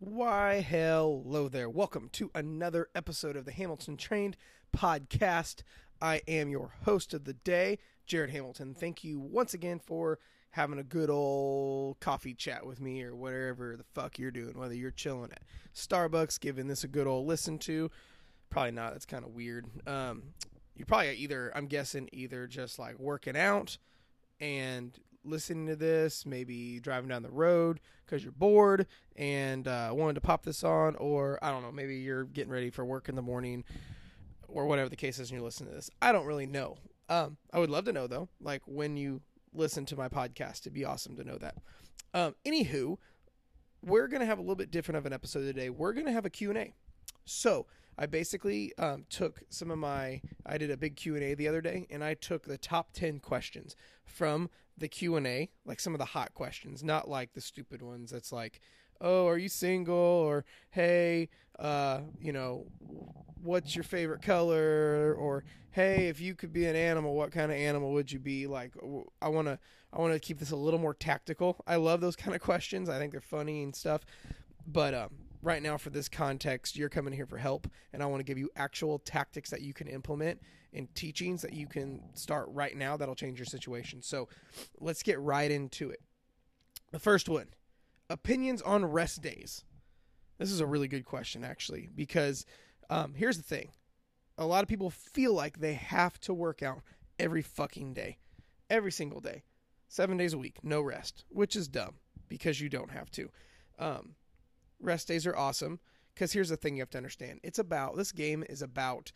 Why, hello there. Welcome to another episode of the Hamilton Trained podcast. I am your host of the day, Jared Hamilton. Thank you once again for having a good old coffee chat with me or whatever the fuck you're doing, whether you're chilling at Starbucks, giving this a good old listen to. Probably not. That's kind of weird. Um, you're probably either, I'm guessing, either just like working out and listening to this, maybe driving down the road because you're bored and uh, wanted to pop this on, or I don't know, maybe you're getting ready for work in the morning or whatever the case is and you're listening to this. I don't really know. Um, I would love to know though, like when you listen to my podcast, it'd be awesome to know that. Um, anywho, we're going to have a little bit different of an episode today. We're going to have a Q&A. So I basically um, took some of my, I did a big Q&A the other day and I took the top 10 questions from the Q&A, like some of the hot questions, not like the stupid ones that's like, oh, are you single? Or, hey, uh, you know, what's your favorite color? Or, hey, if you could be an animal, what kind of animal would you be? Like, I want to, I want to keep this a little more tactical. I love those kind of questions. I think they're funny and stuff. But um, right now, for this context, you're coming here for help, and I want to give you actual tactics that you can implement and teachings that you can start right now that'll change your situation. So let's get right into it. The first one opinions on rest days. This is a really good question, actually, because um, here's the thing a lot of people feel like they have to work out every fucking day, every single day, seven days a week, no rest, which is dumb because you don't have to. Um, rest days are awesome because here's the thing you have to understand. It's about this game is about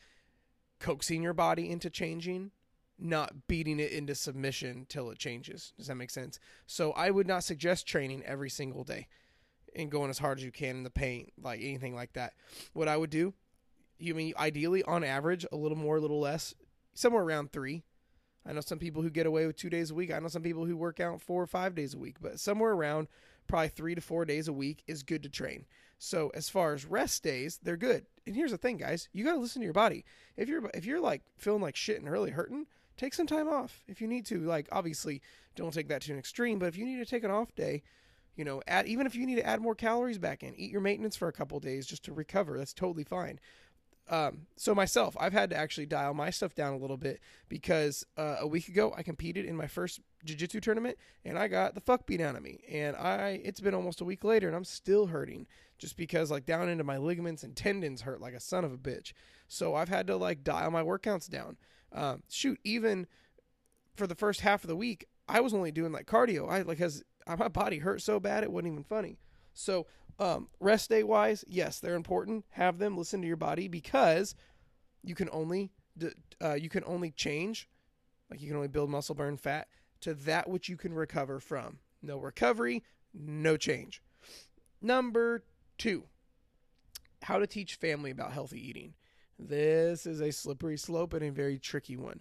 coaxing your body into changing not beating it into submission till it changes. Does that make sense? So i would not suggest training every single day and going as hard as you can in the paint like anything like that. What i would do you mean ideally on average a little more a little less somewhere around three. I know some people who get away with two days a week. I know some people who work out four or five days a week but somewhere around probably three to four days a week is good to train so as far as rest days, they're good. And here's the thing, guys: you got to listen to your body. If you're if you're like feeling like shit and really hurting, take some time off if you need to. Like obviously, don't take that to an extreme, but if you need to take an off day, you know, add even if you need to add more calories back in, eat your maintenance for a couple days just to recover. That's totally fine. Um, so myself, I've had to actually dial my stuff down a little bit because uh, a week ago I competed in my first jiu-jitsu tournament and I got the fuck beat out of me. And I it's been almost a week later and I'm still hurting just because like down into my ligaments and tendons hurt like a son of a bitch. So I've had to like dial my workouts down. Um, shoot, even for the first half of the week, I was only doing like cardio. I like because my body hurt so bad it wasn't even funny. So um, rest day wise, yes, they're important. Have them listen to your body because you can only uh, you can only change, like you can only build muscle, burn fat to that which you can recover from. No recovery, no change. Number two, how to teach family about healthy eating. This is a slippery slope and a very tricky one.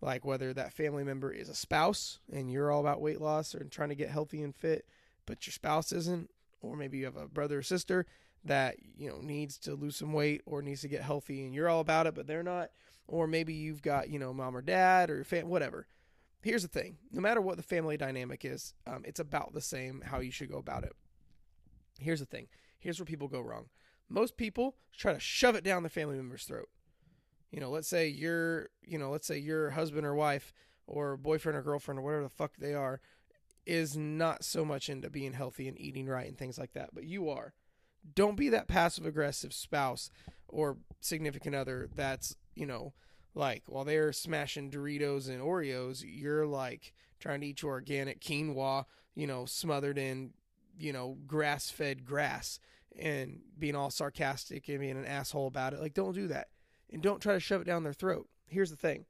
Like whether that family member is a spouse and you're all about weight loss or trying to get healthy and fit, but your spouse isn't, or maybe you have a brother or sister that you know needs to lose some weight or needs to get healthy and you're all about it but they're not or maybe you've got you know mom or dad or fam- whatever. Here's the thing no matter what the family dynamic is um, it's about the same how you should go about it. Here's the thing here's where people go wrong. Most people try to shove it down the family member's throat. You know let's say you're you know let's say your husband or wife or boyfriend or girlfriend or whatever the fuck they are is not so much into being healthy and eating right and things like that but you are don't be that passive aggressive spouse or significant other that's you know like while they're smashing Doritos and Oreos, you're like trying to eat your organic quinoa, you know, smothered in, you know, grass fed grass and being all sarcastic and being an asshole about it. Like, don't do that. And don't try to shove it down their throat. Here's the thing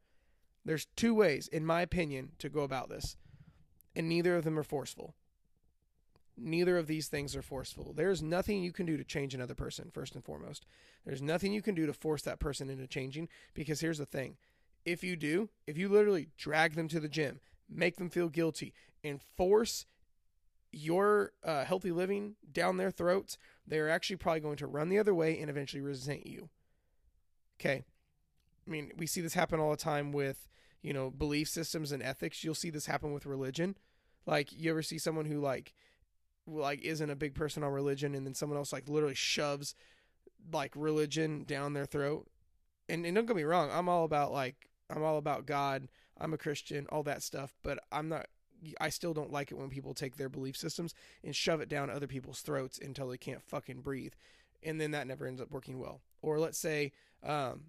there's two ways, in my opinion, to go about this, and neither of them are forceful. Neither of these things are forceful. There's nothing you can do to change another person, first and foremost. There's nothing you can do to force that person into changing because here's the thing. If you do, if you literally drag them to the gym, make them feel guilty, and force your uh, healthy living down their throats, they're actually probably going to run the other way and eventually resent you. Okay. I mean, we see this happen all the time with, you know, belief systems and ethics. You'll see this happen with religion. Like, you ever see someone who, like, like isn't a big person on religion and then someone else like literally shoves like religion down their throat. And, and don't get me wrong, I'm all about like I'm all about God. I'm a Christian, all that stuff, but I'm not I still don't like it when people take their belief systems and shove it down other people's throats until they can't fucking breathe. And then that never ends up working well. Or let's say um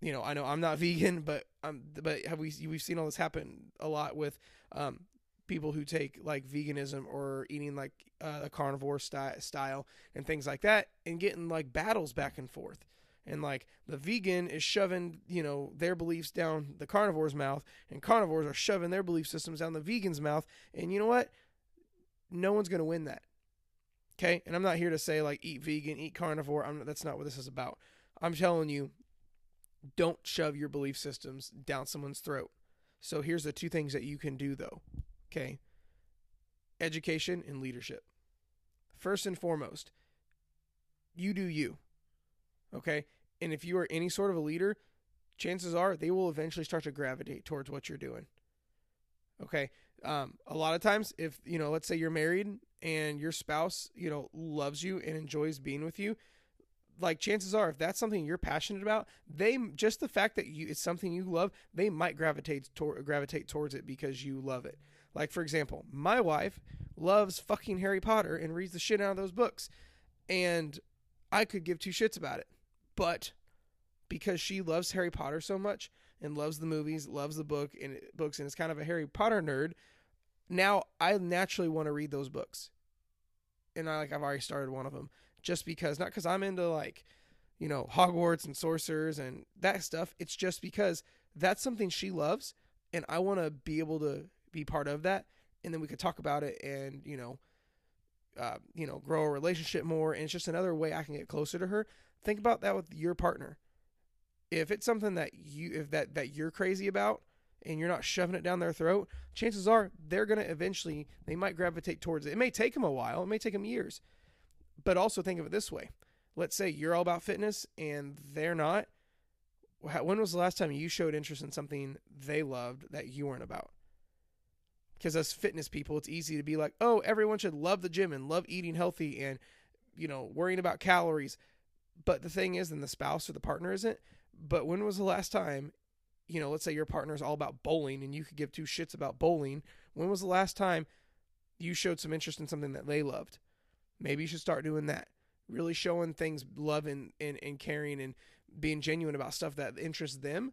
you know, I know I'm not vegan, but um, but have we we've seen all this happen a lot with um, people who take like veganism or eating like uh, a carnivore sty- style and things like that, and getting like battles back and forth. And like the vegan is shoving, you know, their beliefs down the carnivore's mouth, and carnivores are shoving their belief systems down the vegan's mouth. And you know what? No one's going to win that. Okay, and I'm not here to say like eat vegan, eat carnivore. I'm, that's not what this is about. I'm telling you, don't shove your belief systems down someone's throat. So here's the two things that you can do though. Okay. Education and leadership. First and foremost, you do you. Okay? And if you are any sort of a leader, chances are they will eventually start to gravitate towards what you're doing. Okay? Um, a lot of times if, you know, let's say you're married and your spouse, you know, loves you and enjoys being with you, like chances are if that's something you're passionate about they just the fact that you it's something you love they might gravitate toward gravitate towards it because you love it. Like for example my wife loves fucking harry potter and reads the shit out of those books and i could give two shits about it. But because she loves harry potter so much and loves the movies loves the book and books and is kind of a harry potter nerd now i naturally want to read those books. And i like i've already started one of them just because not because I'm into like you know Hogwarts and sorcerers and that stuff. It's just because that's something she loves, and I want to be able to be part of that, and then we could talk about it and you know. Uh, you know, grow a relationship more, and it's just another way I can get closer to her. Think about that with your partner. If it's something that you, if that that you're crazy about, and you're not shoving it down their throat, chances are they're gonna eventually they might gravitate towards it. It may take them a while, it may take them years, but also think of it this way. Let's say you're all about fitness and they're not. When was the last time you showed interest in something they loved that you weren't about? Because as fitness people, it's easy to be like, oh, everyone should love the gym and love eating healthy and, you know, worrying about calories. But the thing is, then the spouse or the partner isn't. But when was the last time, you know, let's say your partner is all about bowling and you could give two shits about bowling. When was the last time you showed some interest in something that they loved? Maybe you should start doing that. Really showing things love and, and, and caring and being genuine about stuff that interests them.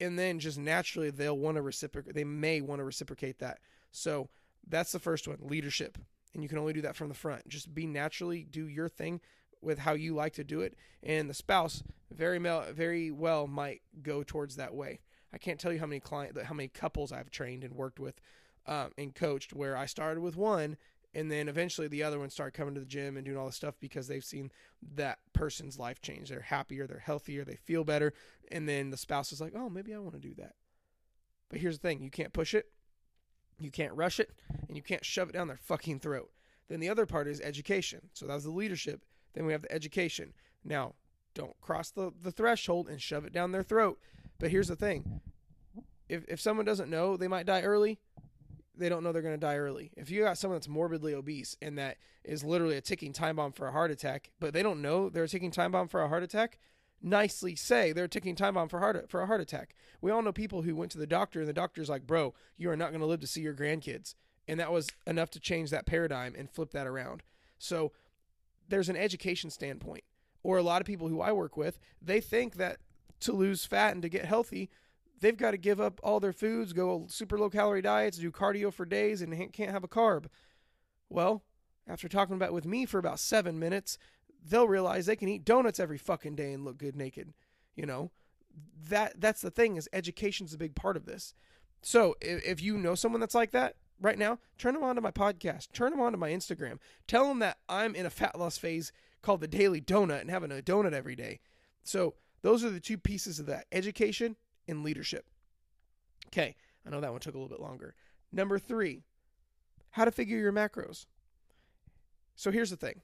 And then just naturally they'll want to reciprocate they may want to reciprocate that. So that's the first one, leadership. And you can only do that from the front. Just be naturally, do your thing with how you like to do it. And the spouse very mel- very well might go towards that way. I can't tell you how many client how many couples I've trained and worked with um, and coached where I started with one and then eventually the other ones start coming to the gym and doing all this stuff because they've seen that person's life change. They're happier they're healthier they feel better. And then the spouse is like oh maybe i want to do that. But here's the thing you can't push it you can't rush it and you can't shove it down their fucking throat. Then the other part is education. So that's the leadership. Then we have the education. Now don't cross the, the threshold and shove it down their throat. But here's the thing if, if someone doesn't know they might die early they don't know they're going to die early. If you got someone that's morbidly obese and that is literally a ticking time bomb for a heart attack, but they don't know they're a ticking time bomb for a heart attack, nicely say they're a ticking time bomb for heart for a heart attack. We all know people who went to the doctor and the doctor's like, "Bro, you are not going to live to see your grandkids." And that was enough to change that paradigm and flip that around. So there's an education standpoint. Or a lot of people who I work with, they think that to lose fat and to get healthy, they've got to give up all their foods, go super low calorie diets, do cardio for days, and can't have a carb. Well, after talking about with me for about seven minutes, they'll realize they can eat donuts every fucking day and look good naked. You know, that that's the thing is education's a big part of this. So if, if you know someone that's like that right now, turn them on to my podcast, turn them on to my Instagram, tell them that I'm in a fat loss phase called the Daily Donut and having a donut every day. So those are the two pieces of that education in leadership. Okay, I know that one took a little bit longer. Number three, how to figure your macros. So here's the thing.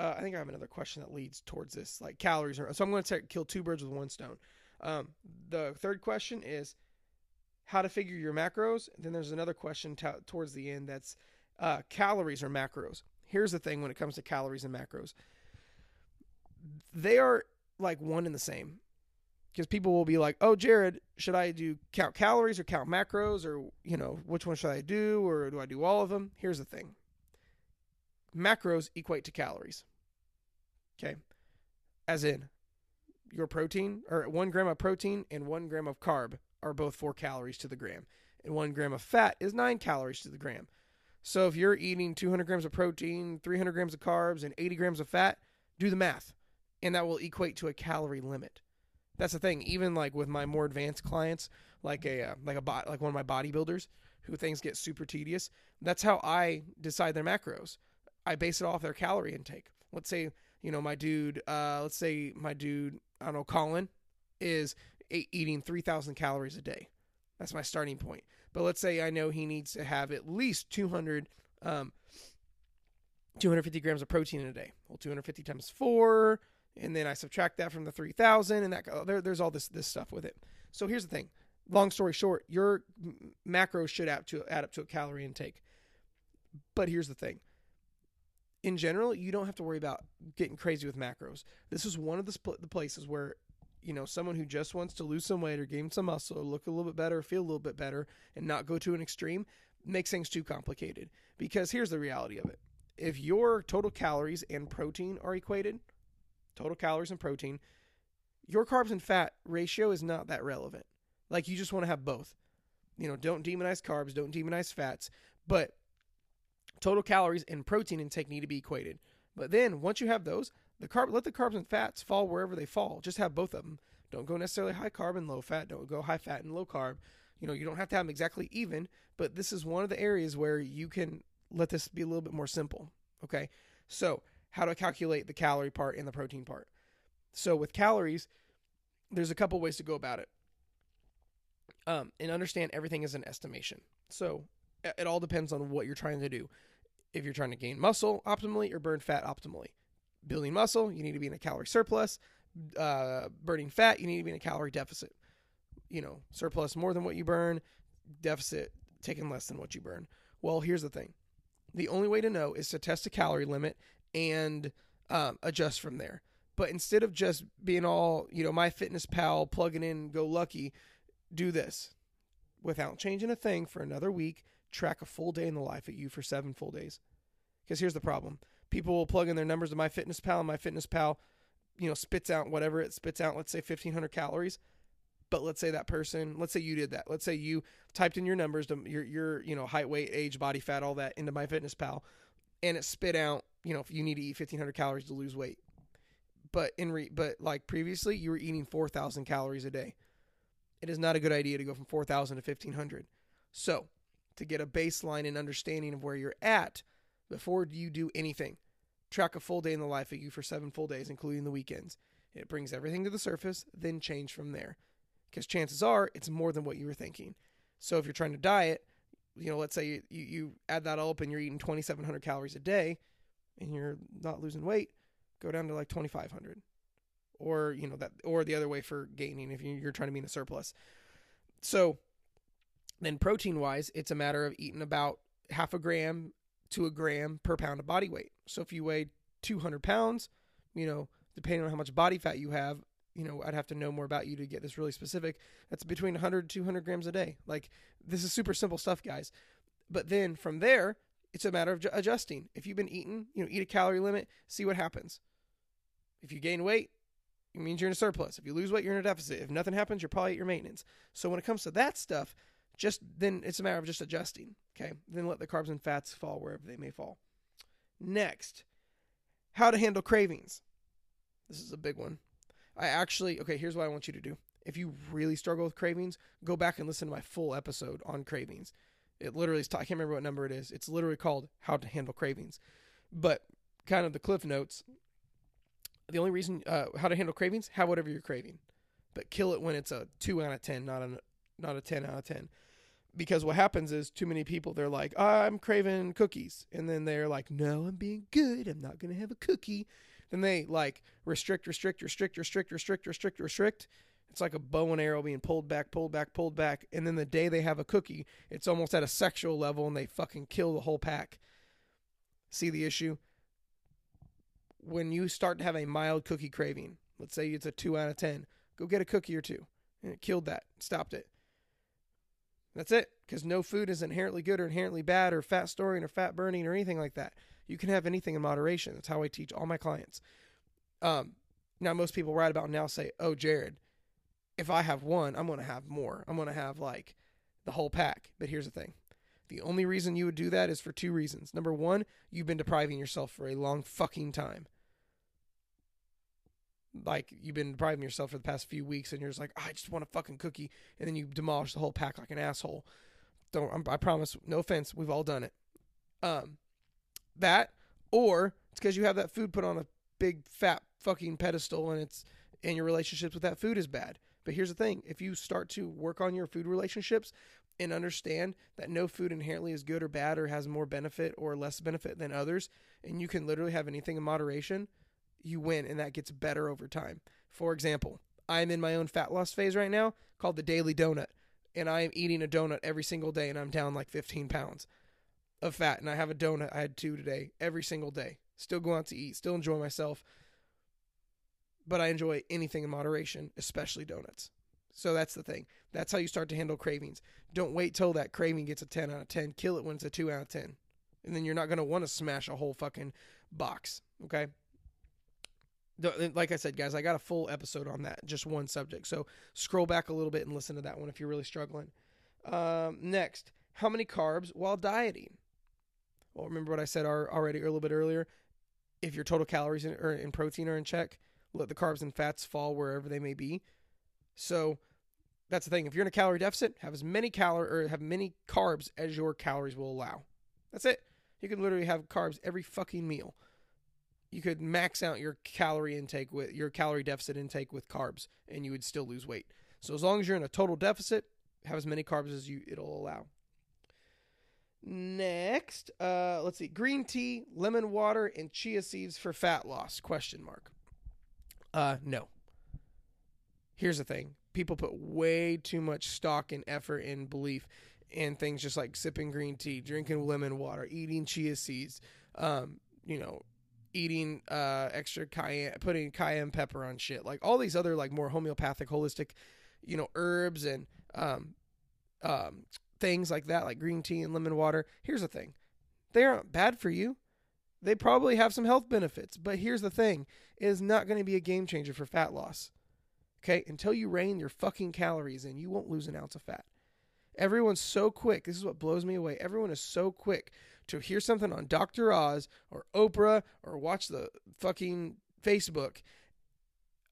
Uh, I think I have another question that leads towards this, like calories. Are, so I'm going to kill two birds with one stone. Um, the third question is how to figure your macros. Then there's another question t- towards the end that's uh, calories or macros. here's the thing when it comes to calories and macros. They are like one and the same. Because people will be like, "Oh, Jared, should I do count calories or count macros or, you know, which one should I do or do I do all of them?" Here's the thing. Macros equate to calories. Okay? As in your protein or 1 gram of protein and 1 gram of carb are both 4 calories to the gram. And 1 gram of fat is 9 calories to the gram. So if you're eating 200 grams of protein, 300 grams of carbs, and 80 grams of fat, do the math, and that will equate to a calorie limit. That's the thing. Even like with my more advanced clients, like a uh, like a bot, like one of my bodybuilders, who things get super tedious. That's how I decide their macros. I base it off their calorie intake. Let's say you know my dude. Uh, let's say my dude. I don't know. Colin is eating 3,000 calories a day. That's my starting point. But let's say I know he needs to have at least 200, um, 250 grams of protein in a day. Well, 250 times four, and then I subtract that from the 3,000, and that there, there's all this this stuff with it. So here's the thing. Long story short, your macros should add to add up to a calorie intake. But here's the thing. In general, you don't have to worry about getting crazy with macros. This is one of the, the places where you know, someone who just wants to lose some weight or gain some muscle, or look a little bit better, feel a little bit better, and not go to an extreme makes things too complicated. Because here's the reality of it if your total calories and protein are equated, total calories and protein, your carbs and fat ratio is not that relevant. Like you just want to have both. You know, don't demonize carbs, don't demonize fats, but total calories and protein intake need to be equated. But then once you have those, the carb let the carbs and fats fall wherever they fall. Just have both of them. Don't go necessarily high carb and low fat. Don't go high fat and low carb. You know, you don't have to have them exactly even, but this is one of the areas where you can let this be a little bit more simple. Okay. So, how to calculate the calorie part and the protein part. So, with calories, there's a couple ways to go about it. Um, and understand everything is an estimation. So, it all depends on what you're trying to do. If you're trying to gain muscle optimally or burn fat optimally building muscle, you need to be in a calorie surplus. Uh, burning fat, you need to be in a calorie deficit. You know, surplus more than what you burn, deficit taking less than what you burn. Well, here's the thing the only way to know is to test a calorie limit and um, adjust from there. But instead of just being all, you know, MyFitnessPal, plugging in, go lucky, do this without changing a thing for another week. Track a full day in the life of you for seven full days. Because here's the problem people will plug in their numbers to my fitness MyFitnessPal, and MyFitnessPal, you know, spits out whatever it spits out. Let's say 1,500 calories. But let's say that person, let's say you did that. Let's say you typed in your numbers, to your your you know height, weight, age, body fat, all that into MyFitnessPal, and it spit out you know if you need to eat 1,500 calories to lose weight. But in re, but like previously, you were eating 4,000 calories a day. It is not a good idea to go from 4,000 to 1,500. So to get a baseline and understanding of where you're at before you do anything. Track a full day in the life of you for seven full days, including the weekends. It brings everything to the surface, then change from there. Because chances are it's more than what you were thinking. So if you're trying to diet, you know, let's say you, you, you add that all up and you're eating 2,700 calories a day and you're not losing weight, go down to like 2,500. Or, you know, that, or the other way for gaining if you're trying to be in a surplus. So then protein wise, it's a matter of eating about half a gram to a gram per pound of body weight. So if you weigh 200 pounds, you know, depending on how much body fat you have, you know, I'd have to know more about you to get this really specific. That's between 100 to 200 grams a day. Like, this is super simple stuff, guys. But then from there, it's a matter of adjusting. If you've been eating, you know, eat a calorie limit, see what happens. If you gain weight, it means you're in a surplus. If you lose weight, you're in a deficit. If nothing happens, you're probably at your maintenance. So when it comes to that stuff, just then it's a matter of just adjusting. Okay. Then let the carbs and fats fall wherever they may fall. Next, how to handle cravings. This is a big one. I actually, okay, here's what I want you to do. If you really struggle with cravings, go back and listen to my full episode on cravings. It literally is, I can't remember what number it is. It's literally called How to Handle Cravings. But kind of the cliff notes the only reason, uh, how to handle cravings, have whatever you're craving, but kill it when it's a 2 out of 10, not a, not a 10 out of 10 because what happens is too many people they're like i'm craving cookies and then they're like no i'm being good i'm not going to have a cookie then they like restrict restrict restrict restrict restrict restrict restrict it's like a bow and arrow being pulled back pulled back pulled back and then the day they have a cookie it's almost at a sexual level and they fucking kill the whole pack See the issue? When you start to have a mild cookie craving, let's say it's a 2 out of 10, go get a cookie or two. And it killed that, stopped it. That's it, because no food is inherently good or inherently bad or fat storing or fat burning or anything like that. You can have anything in moderation. That's how I teach all my clients. Um, now, most people right about now say, oh, Jared, if I have one, I'm going to have more. I'm going to have like the whole pack. But here's the thing the only reason you would do that is for two reasons. Number one, you've been depriving yourself for a long fucking time. Like you've been depriving yourself for the past few weeks, and you're just like, oh, I just want a fucking cookie, and then you demolish the whole pack like an asshole. Don't I'm, I promise? No offense, we've all done it. Um, that or it's because you have that food put on a big fat fucking pedestal, and it's and your relationships with that food is bad. But here's the thing: if you start to work on your food relationships and understand that no food inherently is good or bad or has more benefit or less benefit than others, and you can literally have anything in moderation, you win, and that gets better over time. For example, I'm in my own fat loss phase right now called the Daily Donut, and I am eating a donut every single day, and I'm down like 15 pounds of fat. And I have a donut. I had two today every single day. Still go out to eat, still enjoy myself, but I enjoy anything in moderation, especially donuts. So that's the thing. That's how you start to handle cravings. Don't wait till that craving gets a 10 out of 10. Kill it when it's a 2 out of 10. And then you're not going to want to smash a whole fucking box. Okay. Like I said, guys, I got a full episode on that, just one subject. So scroll back a little bit and listen to that one if you're really struggling. Um, next, how many carbs while dieting? Well, remember what I said already a little bit earlier. If your total calories in, or in protein are in check, let the carbs and fats fall wherever they may be. So that's the thing. If you're in a calorie deficit, have as many calorie or have many carbs as your calories will allow. That's it. You can literally have carbs every fucking meal. You could max out your calorie intake with your calorie deficit intake with carbs and you would still lose weight. So as long as you're in a total deficit, have as many carbs as you it'll allow. Next, uh, let's see: green tea, lemon water, and chia seeds for fat loss? Question mark. Uh, no. Here's the thing: people put way too much stock and effort and belief in things just like sipping green tea, drinking lemon water, eating chia seeds, um, you know, eating uh, extra cayenne, putting cayenne pepper on shit, like all these other like more homeopathic, holistic, you know, herbs and um, um, things like that, like green tea and lemon water. Here's the thing they aren't bad for you. They probably have some health benefits, but here's the thing it is not going to be a game changer for fat loss. Okay, until you rein your fucking calories in, you won't lose an ounce of fat. Everyone's so quick. This is what blows me away. Everyone is so quick to hear something on Dr. Oz or Oprah or watch the fucking Facebook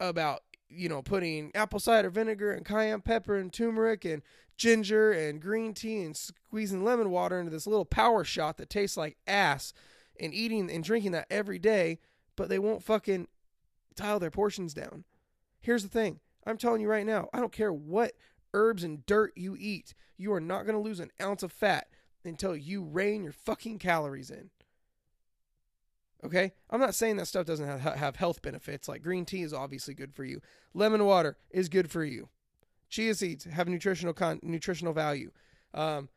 about, you know, putting apple cider vinegar and cayenne pepper and turmeric and ginger and green tea and squeezing lemon water into this little power shot that tastes like ass and eating and drinking that every day, but they won't fucking dial their portions down. Here's the thing I'm telling you right now, I don't care what herbs and dirt you eat, you are not going to lose an ounce of fat until you rein your fucking calories in. Okay? I'm not saying that stuff doesn't have, have health benefits. Like green tea is obviously good for you, lemon water is good for you. Chia seeds have nutritional con- nutritional value. Um,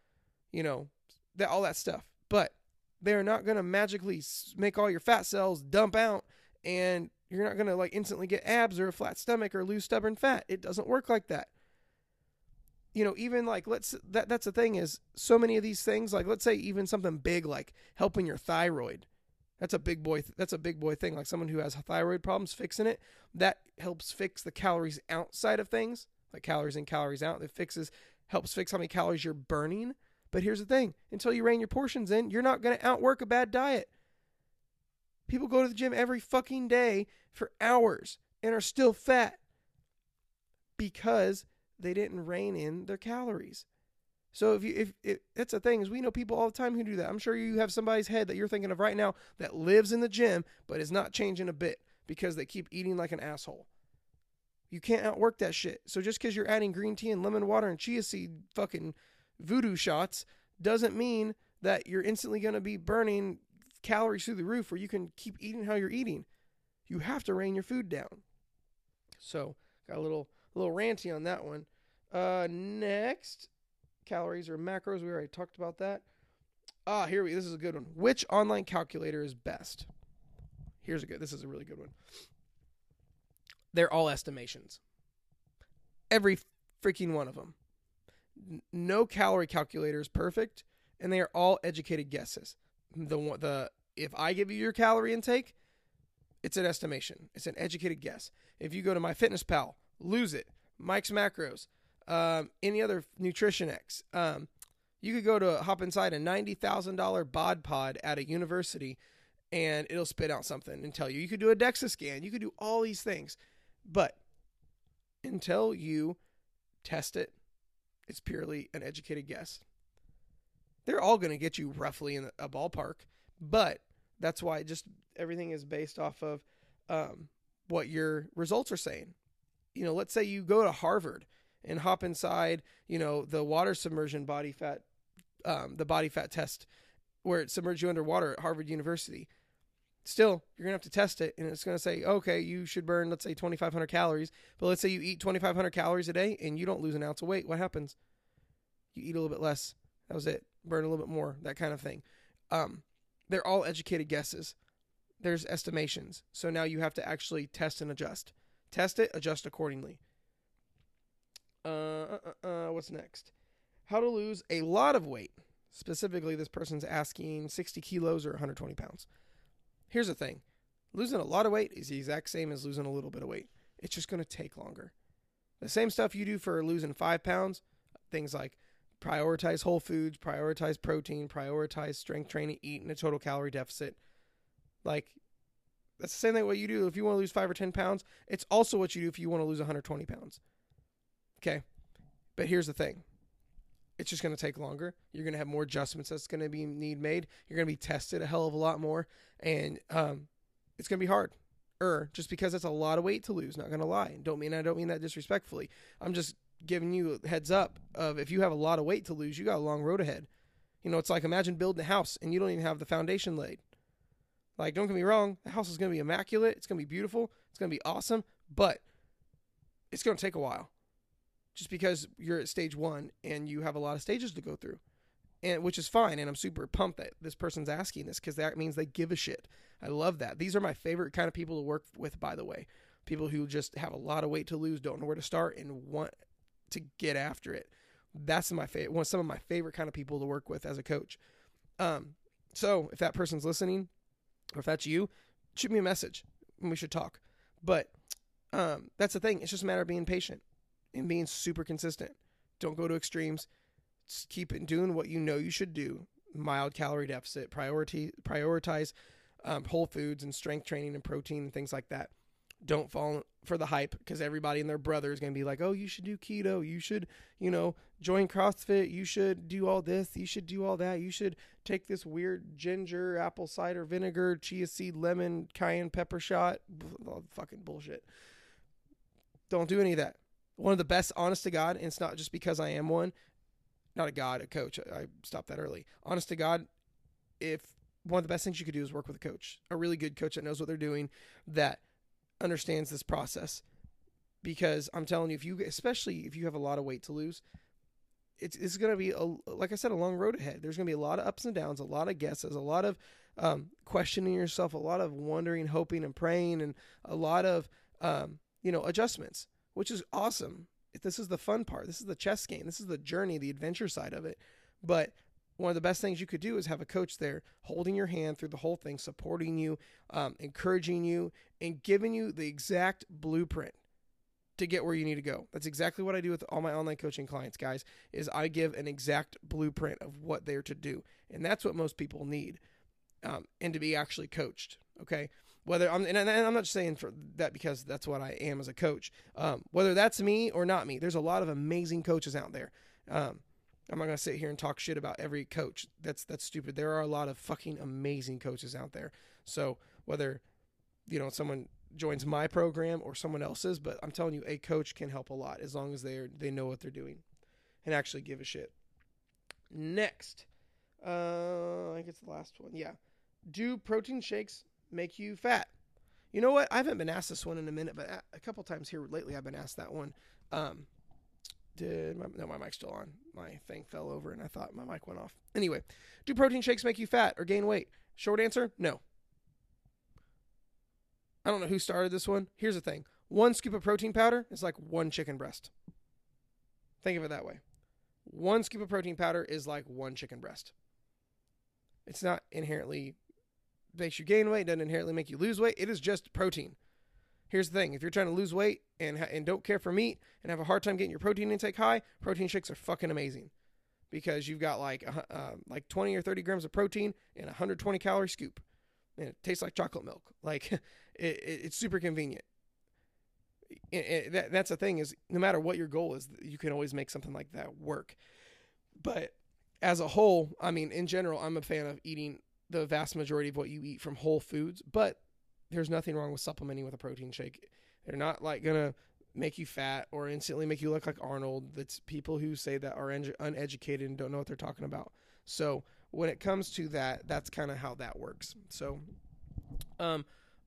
you know, that all that stuff. But they're not going to magically make all your fat cells dump out and you're not going to like instantly get abs or a flat stomach or lose stubborn fat. It doesn't work like that. You know, even like let's that that's the thing is so many of these things like let's say even something big like helping your thyroid. That's a big boy that's a big boy thing like someone who has thyroid problems fixing it that helps fix the calories outside of things like calories in, calories out. It fixes, helps fix how many calories you're burning. But here's the thing until you rein your portions in, you're not going to outwork a bad diet. People go to the gym every fucking day for hours and are still fat because they didn't rein in their calories. So if you if, if that's the thing is we know people all the time who do that. I'm sure you have somebody's head that you're thinking of right now that lives in the gym but is not changing a bit because they keep eating like an asshole. You can't outwork that shit. So just because you're adding green tea and lemon water and chia seed fucking voodoo shots doesn't mean that you're instantly going to be burning calories through the roof or you can keep eating how you're eating. You have to rein your food down. So got a little little ranty on that one. Uh, next, calories or macros. We already talked about that. Ah, here we. This is a good one. Which online calculator is best? Here's a good. This is a really good one. They're all estimations. Every freaking one of them. No calorie calculator is perfect, and they are all educated guesses. The the if I give you your calorie intake, it's an estimation. It's an educated guess. If you go to MyFitnessPal, lose it. Mike's Macros, um, any other Nutritionix, um, you could go to hop inside a ninety thousand dollar bod pod at a university, and it'll spit out something and tell you. You could do a DEXA scan. You could do all these things, but until you test it, it's purely an educated guess. They're all going to get you roughly in a ballpark, but that's why just everything is based off of um, what your results are saying. You know, let's say you go to Harvard and hop inside, you know, the water submersion body fat, um, the body fat test where it submerges you underwater at Harvard University. Still, you're going to have to test it, and it's going to say, okay, you should burn, let's say, 2,500 calories. But let's say you eat 2,500 calories a day and you don't lose an ounce of weight. What happens? You eat a little bit less. That was it. Burn a little bit more, that kind of thing. Um, they're all educated guesses. There's estimations. So now you have to actually test and adjust. Test it, adjust accordingly. Uh, uh, uh, uh, what's next? How to lose a lot of weight. Specifically, this person's asking 60 kilos or 120 pounds. Here's the thing losing a lot of weight is the exact same as losing a little bit of weight. It's just going to take longer. The same stuff you do for losing five pounds, things like prioritize whole foods, prioritize protein, prioritize strength training, eat in a total calorie deficit. Like that's the same thing what you do if you want to lose five or ten pounds. It's also what you do if you want to lose 120 pounds. Okay, but here's the thing: it's just going to take longer. You're going to have more adjustments that's going to be need made. You're going to be tested a hell of a lot more, and um, it's going to be hard. Er, just because it's a lot of weight to lose. Not going to lie. Don't mean I don't mean that disrespectfully. I'm just giving you heads up of if you have a lot of weight to lose, you got a long road ahead. You know, it's like imagine building a house and you don't even have the foundation laid. Like, don't get me wrong, the house is going to be immaculate. It's going to be beautiful. It's going to be awesome, but it's going to take a while just because you're at stage one and you have a lot of stages to go through. And which is fine, and I'm super pumped that this person's asking this because that means they give a shit. I love that. These are my favorite kind of people to work with, by the way. People who just have a lot of weight to lose, don't know where to start, and want to get after it. That's my favorite. One some of my favorite kind of people to work with as a coach. Um, so if that person's listening, or if that's you, shoot me a message and we should talk. But um, that's the thing. It's just a matter of being patient and being super consistent. Don't go to extremes. Just keep doing what you know you should do. Mild calorie deficit. Priority prioritize um, whole foods and strength training and protein and things like that don't fall for the hype because everybody and their brother is going to be like, oh, you should do keto. You should, you know, join CrossFit. You should do all this. You should do all that. You should take this weird ginger, apple cider vinegar, chia seed, lemon, cayenne pepper shot. Fucking bullshit. Don't do any of that. One of the best, honest to God, and it's not just because I am one, not a God, a coach. I stopped that early. Honest to God, if one of the best things you could do is work with a coach, a really good coach that knows what they're doing, that understands this process because I'm telling you, if you, especially if you have a lot of weight to lose, it's, it's going to be, a, like I said, a long road ahead. There's going to be a lot of ups and downs, a lot of guesses, a lot of um, questioning yourself, a lot of wondering, hoping, and praying, and a lot of, um, you know, adjustments, which is awesome. This is the fun part. This is the chess game. This is the journey, the adventure side of it. But one of the best things you could do is have a coach there holding your hand through the whole thing, supporting you, um, encouraging you, and giving you the exact blueprint to get where you need to go. That's exactly what I do with all my online coaching clients, guys, is I give an exact blueprint of what they're to do. And that's what most people need. Um, and to be actually coached. Okay. Whether I'm, and I'm not saying for that because that's what I am as a coach. Um, whether that's me or not me, there's a lot of amazing coaches out there. Um, I'm not gonna sit here and talk shit about every coach. That's that's stupid. There are a lot of fucking amazing coaches out there. So whether you know someone joins my program or someone else's, but I'm telling you, a coach can help a lot as long as they they know what they're doing and actually give a shit. Next, uh, I think it's the last one. Yeah, do protein shakes make you fat? You know what? I haven't been asked this one in a minute, but a couple times here lately I've been asked that one. Um, did my, no my mic's still on. My thing fell over and i thought my mic went off. Anyway do protein shakes make you fat or gain weight? Short answer no. I don't know who started this one. Here's the thing. One scoop of protein powder is like one chicken breast. Think of it that way. One scoop of protein powder is like one chicken breast. It's not inherently makes you gain weight doesn't inherently make you lose weight it is just protein Here's the thing: if you're trying to lose weight and ha- and don't care for meat and have a hard time getting your protein intake high, protein shakes are fucking amazing because you've got like uh, like 20 or 30 grams of protein in a 120 calorie scoop, and it tastes like chocolate milk. Like it, it, it's super convenient. It, that, that's the thing is no matter what your goal is, you can always make something like that work. But as a whole, I mean, in general, I'm a fan of eating the vast majority of what you eat from whole foods, but there's nothing wrong with supplementing with a protein shake. They're not like gonna make you fat or instantly make you look like Arnold. That's people who say that are uneducated and don't know what they're talking about. So when it comes to that, that's kind of how that works. So, um,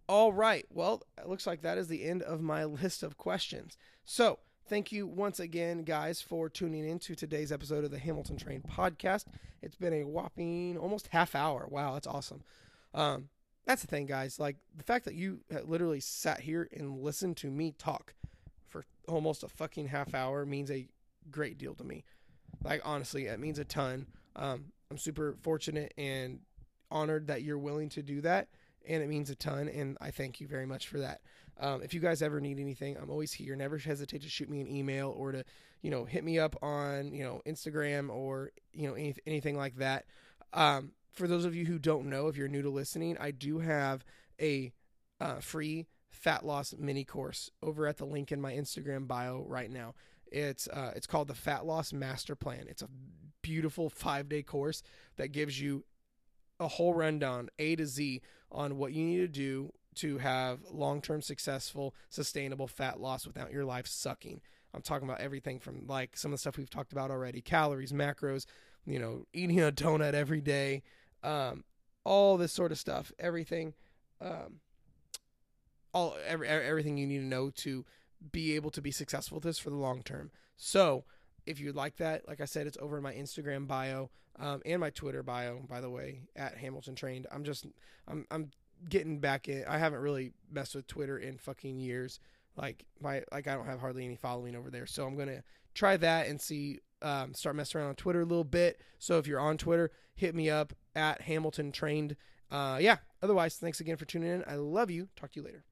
all right. Well, it looks like that is the end of my list of questions. So thank you once again, guys, for tuning in to today's episode of the Hamilton Trained podcast. It's been a whopping almost half hour. Wow, that's awesome. Um, that's the thing, guys. Like the fact that you literally sat here and listened to me talk for almost a fucking half hour means a great deal to me. Like honestly, it means a ton. Um, I'm super fortunate and honored that you're willing to do that, and it means a ton. And I thank you very much for that. Um, if you guys ever need anything, I'm always here. Never hesitate to shoot me an email or to, you know, hit me up on, you know, Instagram or you know any, anything like that. Um, for those of you who don't know, if you're new to listening, I do have a uh, free fat loss mini course over at the link in my Instagram bio right now. It's uh, it's called the Fat Loss Master Plan. It's a beautiful five day course that gives you a whole rundown, A to Z, on what you need to do to have long term successful, sustainable fat loss without your life sucking. I'm talking about everything from like some of the stuff we've talked about already calories, macros, you know, eating a donut every day, um, all this sort of stuff, everything, um, all every, everything you need to know to be able to be successful with this for the long term. So, if you'd like that, like I said, it's over in my Instagram bio um, and my Twitter bio. By the way, at Hamilton Trained. I'm just I'm I'm getting back in. I haven't really messed with Twitter in fucking years. Like my like I don't have hardly any following over there. So I'm gonna try that and see um, start messing around on Twitter a little bit. So if you're on Twitter, hit me up at Hamilton Trained. Uh, yeah. Otherwise, thanks again for tuning in. I love you. Talk to you later.